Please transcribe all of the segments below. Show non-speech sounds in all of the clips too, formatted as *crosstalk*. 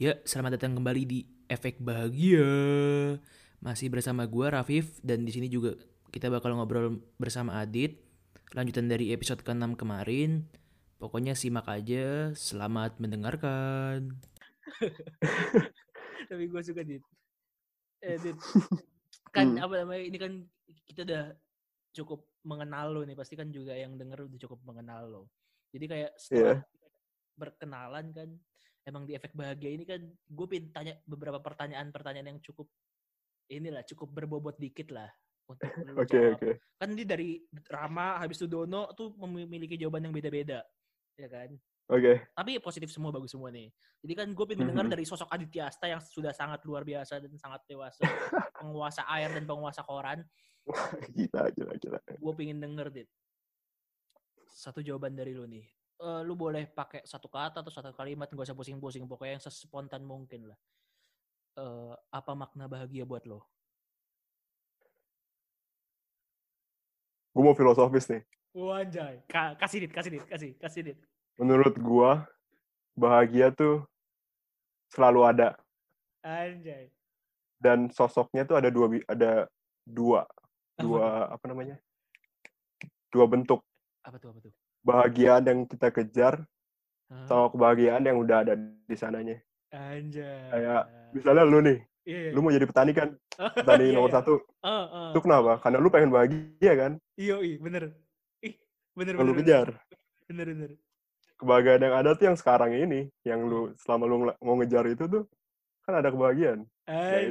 Ya, selamat datang kembali di Efek Bahagia. Masih bersama gua Rafif dan di sini juga kita bakal ngobrol bersama Adit. Lanjutan dari episode ke-6 kemarin. Pokoknya simak aja. Selamat mendengarkan. *laughs* Tapi gue suka Dit. Eh, Dit. Kan Hmm. apa namanya? Ini kan kita udah cukup mengenal lo nih. Pasti kan juga yang denger udah cukup mengenal lo. Jadi kayak setelah berkenalan kan emang di efek bahagia ini kan gue pengen tanya beberapa pertanyaan-pertanyaan yang cukup inilah cukup berbobot dikit lah untuk *laughs* Oke oke. Kan ini dari Rama habis itu Dono tuh memiliki jawaban yang beda-beda, ya kan? Oke. Tapi positif semua bagus semua nih. Jadi kan gue pengen mendengar Mhm. dari sosok Aditya Asta yang sudah sangat luar biasa dan sangat dewasa, *laughs* penguasa air dan penguasa koran. Wah, gila gila gila. Gue pengen denger dit satu jawaban dari lu nih. Eh, lu boleh pakai satu kata atau satu kalimat nggak usah pusing-pusing pokoknya yang sespontan mungkin lah. Eh, apa makna bahagia buat lo? Gue mau filosofis nih. Wanjay. Ka- kasih dit, kasih dit, kasih, kasih dit. Menurut gua bahagia tuh selalu ada Anjay. dan sosoknya tuh ada dua bi- ada dua dua apa namanya? Dua bentuk Apa tuh, apa tuh? Bahagiaan yang kita kejar Hah? sama kebahagiaan yang udah ada di sananya. Anjay. Kayak misalnya lu nih, Iya, iya. lu mau jadi petani kan? *laughs* Petani Iya, nomor iya. satu. Eh. Itu kenapa? Karena lu pengen bahagia kan? Iya, iya, bener. Ih, bener, Yang lu bener, kejar. Bener, bener. Kebahagiaan yang ada tuh yang sekarang ini, yang lu selama lu mau ngejar itu tuh kan ada kebahagiaan. Ya,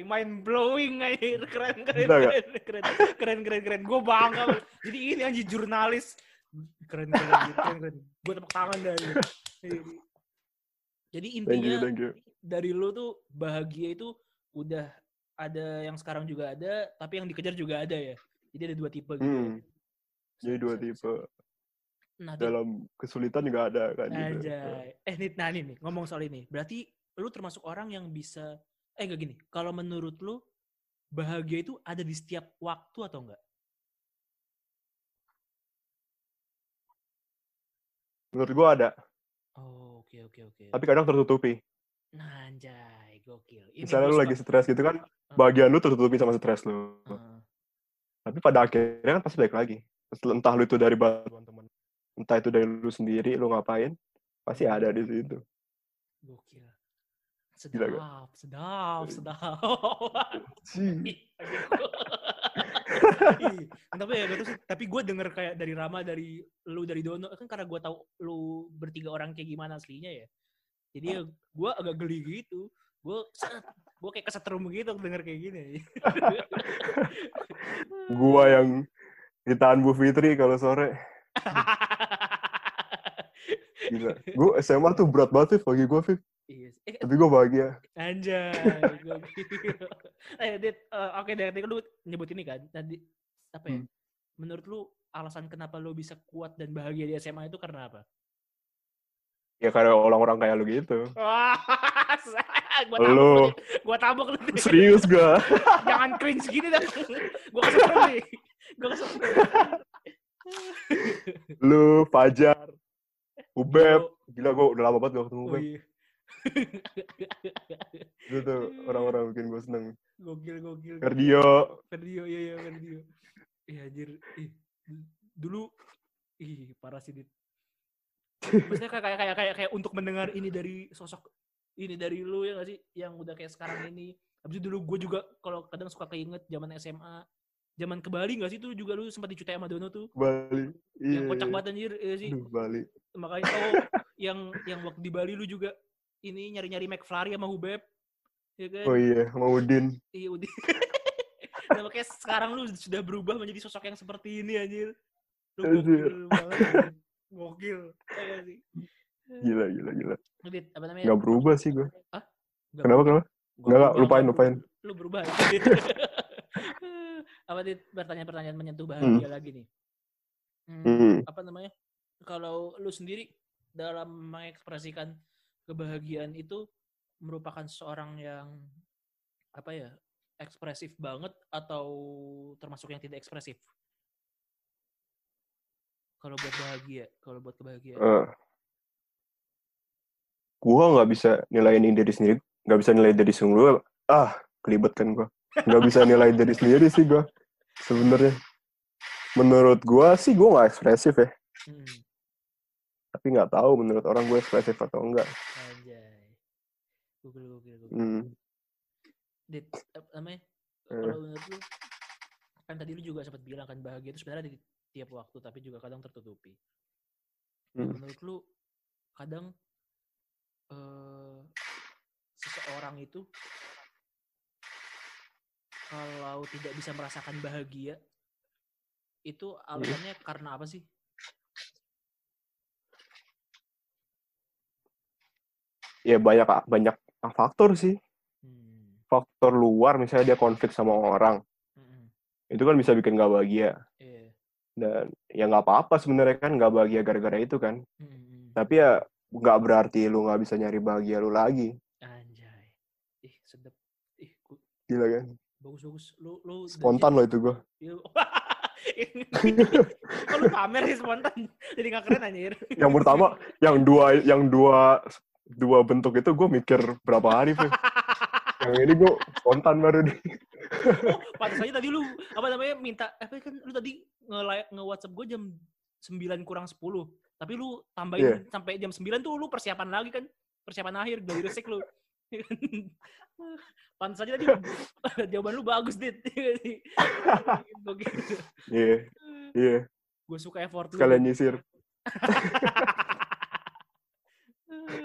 Anjay, mind blowing anjir. Keren, keren, keren, keren, keren, keren, keren. Gue bangga. Jadi ini anjir jurnalis. Keren, keren, keren, keren. Gue tepuk tangan anjir. Jadi Thank you, intinya thank you. dari lu tuh bahagia itu udah ada yang sekarang juga ada, tapi yang dikejar juga ada ya. Jadi ada dua tipe gitu. Hmm. Jadi dua tipe. Nah, Dalam kesulitan juga ada kan gitu. Anjay. Eh, nih, nah nih, nih, ngomong soal ini. Berarti lu termasuk orang yang bisa, eh enggak gini, kalau menurut lu, bahagia itu ada di setiap waktu atau enggak? Menurut gua ada, Oh, oke, oke, oke. tapi kadang tertutupi. Nah, anjay, gokil. Ini Misalnya lu lagi stres gitu kan, Eh, bagian lu tertutupi sama stres lu. eh. Tapi pada akhirnya kan pasti balik lagi. Entah lu itu dari bantuan teman, entah itu dari lu sendiri, lu ngapain, pasti ada di situ. Gokil. Gila nggak? Sedap, sedap, sedap. Sih. *laughs* Ih, *laughs* Ih, tapi ya gitu sih. Tapi gue denger kayak dari Rama, dari lu, dari Dono kan karena gue tahu lu bertiga orang kayak gimana aslinya ya. Jadi ya gue agak geli gitu. Gue gue kayak kesetrum gitu denger kayak gini. *laughs* Gua yang ditahan Bu Fitri kalau sore. Gila. Gua SMA tuh berat banget, Viv, bagi gua, Viv. Iya. Eh, Tapi gua bahagia. anjay. *laughs* eh, Dit, eh, oke deh, tadi kan lu nyebut ini kan. Tadi apa ya? Hmm. Menurut lu alasan kenapa lu bisa kuat dan bahagia di SMA itu karena apa? Ya karena orang-orang kayak lu gitu. *laughs* Gua Lu. gua tabok lu. Serius gua. *laughs* Jangan cringe gini dah. Gua kesetrum nih. Gua kesetrum. Lu, Fajar, Ubeb. Gila, gua udah lama banget gak ketemu Oh Ubeb. iya. Itu tuh orang-orang bikin gua seneng. Gokil, gokil. Ferdio. Ferdio, iya iya Ferdio. Iya anjir. Ih, dulu ih parah sih Dit. Maksudnya kayak kayak kayak kayak, untuk mendengar ini dari sosok ini dari lu ya gak sih yang udah kayak sekarang ini. Habis itu dulu gue juga kalau kadang suka keinget zaman SMA, zaman ke Bali gak sih tuh juga lu sempat dicutai sama Dono tuh. Bali. Iya. yang kocak iya. banget anjir ya sih. Aduh, Bali. Makanya oh yang yang waktu di Bali lu juga ini nyari-nyari McFlurry sama Hubeb. Ya kan? Oh iya, sama Udin. Iya udah. *laughs* nah, makanya sekarang lu sudah berubah menjadi sosok yang seperti ini anjir. Lu gokil banget. Gokil. Iya. Gila, gila, gila. Dit, apa namanya? Nggak berubah sih gua. Hah? Kenapa, kenapa? Nggak, berubah, lupain, lupain. Lu berubah. Dit. *laughs* apa dit pertanyaan-pertanyaan menyentuh bahagia lagi nih. Hmm, Hmm. Apa namanya? Kalau lu sendiri dalam mengekspresikan kebahagiaan itu merupakan seorang yang apa ya ekspresif banget atau termasuk yang tidak ekspresif? Kalau buat bahagia, kalau buat kebahagiaan. Eh, gue nggak bisa nilaiin diri sendiri nggak bisa nilai diri sendiri ah kelibet kan gue nggak bisa nilai diri sendiri sih gue sebenarnya menurut gue sih gue nggak ekspresif ya Hmm, tapi nggak tahu menurut orang gue ekspresif atau enggak. Gokil, gokil, gokil. hmm. Dit, apa namanya? Eh. Kalau menurut lu, kan tadi lu juga sempat bilang kan bahagia itu sebenarnya di tiap waktu, tapi juga kadang tertutupi. Hmm. menurut lu, kadang eh, seseorang itu kalau tidak bisa merasakan bahagia, itu alasannya karena apa sih? ya banyak banyak faktor sih Hmm, faktor luar misalnya dia konflik sama orang mm-mm, itu kan bisa bikin nggak bahagia iya, dan ya nggak apa-apa sebenarnya kan nggak bahagia gara-gara itu kan mm-mm. tapi ya nggak berarti lu nggak bisa nyari bahagia lu lagi Anjay. Ih, sedep. Ih, gu- gila kan bagus-bagus. Lu lu dari spontan loh itu gue Iya. *laughs* Kok lu pamer sih spontan? Jadi gak keren anjir. yang pertama yang dua yang dua dua bentuk itu gue mikir berapa hari Fir. yang ini gue spontan baru nih *laughs* Oh, pantas aja tadi lu apa namanya minta apa kan lu tadi nge nge WhatsApp gue jam 9 kurang 10. Tapi lu tambahin Iya. sampai jam 9 tuh lu persiapan lagi kan. Persiapan akhir dari resik lu. *laughs* pantas aja tadi *laughs* jawaban lu bagus, Dit. iya iya Gue suka effort lu. sekalian nyisir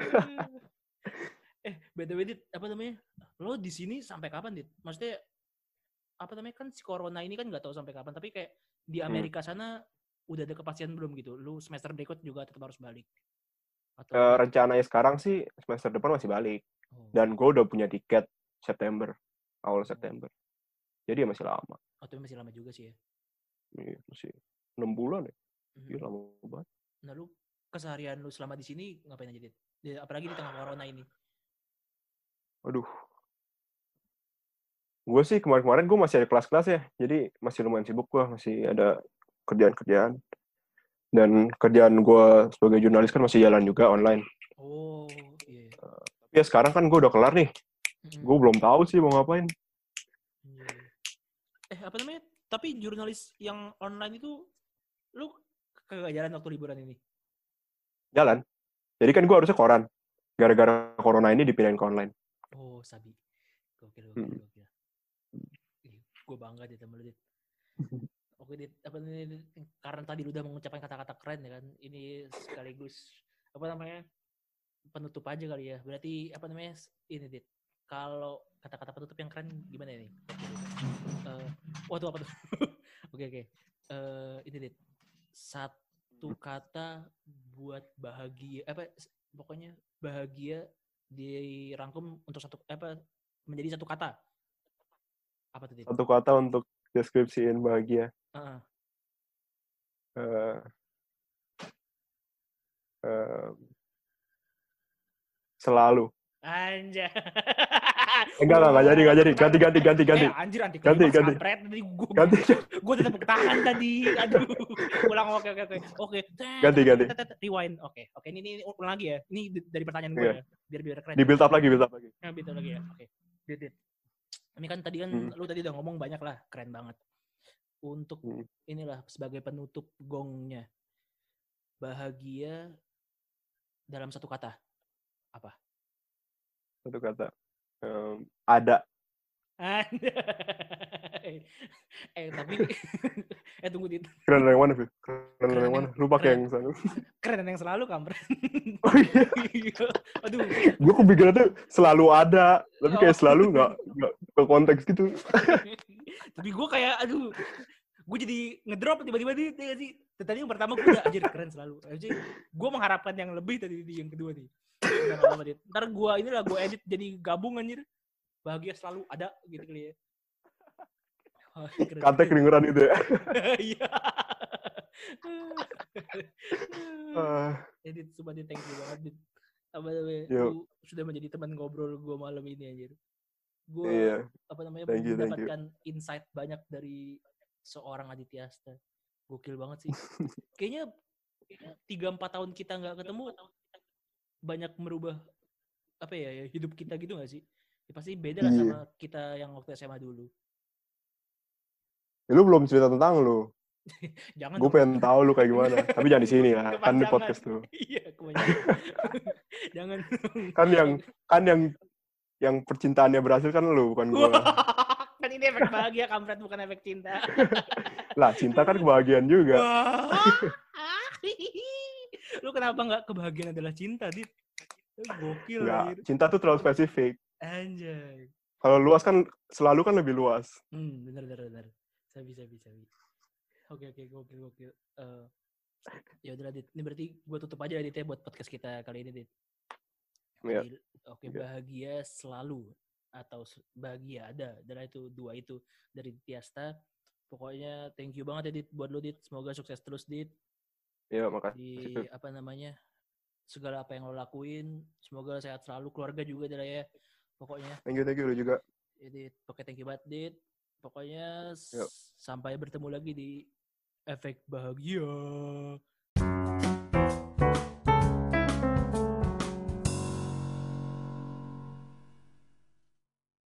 *laughs* eh, btw Dit, apa namanya? Lo di sini sampai kapan, Dit? Maksudnya apa namanya kan si corona ini kan nggak tahu sampai kapan, tapi kayak di Hmm. Amerika sana udah ada kepastian belum gitu? Lu semester berikut juga tetap harus balik. Atau Eh, rencananya sekarang sih semester depan masih balik oh, dan gue udah punya tiket September awal September jadi ya masih lama oh, tapi masih lama juga sih ya. Iya, masih enam bulan ya Mhm. Iya, lama banget Nah, lu keseharian lu selama di sini ngapain aja, Dit? Di- apalagi di tengah corona ini. aduh gue sih kemarin-kemarin gue masih ada kelas-kelas ya jadi masih lumayan sibuk gue masih ada kerjaan-kerjaan dan kerjaan gue sebagai jurnalis kan masih jalan juga online Oh, iya. tapi ya sekarang kan gue udah kelar nih Mhm. gue belum tahu sih mau ngapain Iya. Eh apa namanya? Tapi jurnalis yang online itu lu kagak jalan waktu liburan ini? jalan jadi kan gue harusnya koran gara-gara corona ini dipindahin ke online Oh sabi. Gokil gokil Mm. gokil. Gue bangga deh sama lu dit. *laughs* Oke dit, apa? Dit? Karena tadi lu udah mengucapkan kata-kata keren ya kan. Ini sekaligus apa namanya? Penutup aja kali ya. Berarti apa namanya? Ini dit. Kalau kata-kata penutup yang keren gimana ini? Eh, waduh apa tuh? *laughs* Oke oke. Eh, ini dit. Satu kata buat bahagia apa pokoknya bahagia dirangkum untuk satu apa menjadi satu kata. Apa tuh dit? satu kata untuk deskripsiin bahagia Heeh. Eh, eh, selalu Anjay. enggak enggak enggak jadi enggak jadi ganti ganti ganti ganti Eh, anjir anti Ganti, ganti. kampret. Tadi gua, ganti udah tepuk tangan tadi. Aduh. Ulang oke oke oke. Oke. Ganti, ganti. Rewind. Oke. Oke, ini, ini ulang lagi ya. Ini dari pertanyaan gue Iya. ya. Biar biar keren. di build up lagi build up lagi Nah, gitu lagi ya. Oke. Dit. Ini kan tadi kan Hmm. lu tadi udah ngomong banyak lah, keren banget. Untuk Hmm. inilah sebagai penutup gongnya. Bahagia dalam satu kata. Satu kata Em, ada. Eh tapi *laughs* eh tunggu dit. keren yang mana Fir? keren Keren yang mana lu pakai yang sana. Keren yang selalu kampret. oh iya. Aduh. gue kepikiran tuh selalu ada tapi kayak Oh. selalu nggak nggak ke konteks gitu. Tapi gue kayak aduh gue jadi ngedrop tiba-tiba di ya sih? Tadi yang pertama gue udah anjir keren selalu. Gue mengharapkan yang lebih tadi di yang kedua nih Udah ntar gue inilah gue edit jadi gabung anjir bahagia selalu ada gitu kali ya juga. kedengeran itu ya *laughs* iya Ah, edit sumpah Dit, thank you banget Dit. apa namanya lu sudah menjadi teman ngobrol gue malam ini anjir gue iya apa namanya Thank you, thank you. mendapatkan insight banyak dari seorang Aditya Asta. Gokil banget sih. *laughs* Kayaknya tiga empat tahun kita nggak ketemu banyak merubah apa ya ya, hidup kita gitu gak sih? Ya, pasti beda lah Iya. sama kita yang waktu SMA dulu. Ya, lu belum cerita tentang lu. *laughs* Jangan Gue pengen tahu lu kayak gimana. Tapi jangan di sini lah. Kan di podcast lu. *laughs* Iya. *laughs* Jangan. Kan yang kan yang yang percintaannya berhasil kan lu bukan gua. kan ini efek bahagia kampret bukan efek cinta. lah cinta kan kebahagiaan juga. Kenapa nggak kebahagiaan adalah cinta, Dit? Gokil, anjir. cinta tuh terlalu spesifik. Anjay. Kalau luas kan selalu kan lebih luas. Hmm, bener, bener, bener. Sabi, sabi, sabi. Oke, oke, gokil, gokil. Eh ya udah, Dit. Ini berarti gue tutup aja, Dit, ya, buat podcast kita kali ini, Dit. Iya. Jadi, Oke, Iya. bahagia selalu atau bahagia ada. Dan itu dua itu dari Tiasta. Pokoknya thank you banget ya, Dit, buat lu, Dit. Semoga sukses terus, Dit. Ya, makasih. di apa namanya segala apa yang lo lakuin semoga sehat selalu keluarga juga adalah ya pokoknya Thank you, thank you lu juga. jadi oke thank you banget Dit. pokoknya Yuk. sampai bertemu lagi di efek bahagia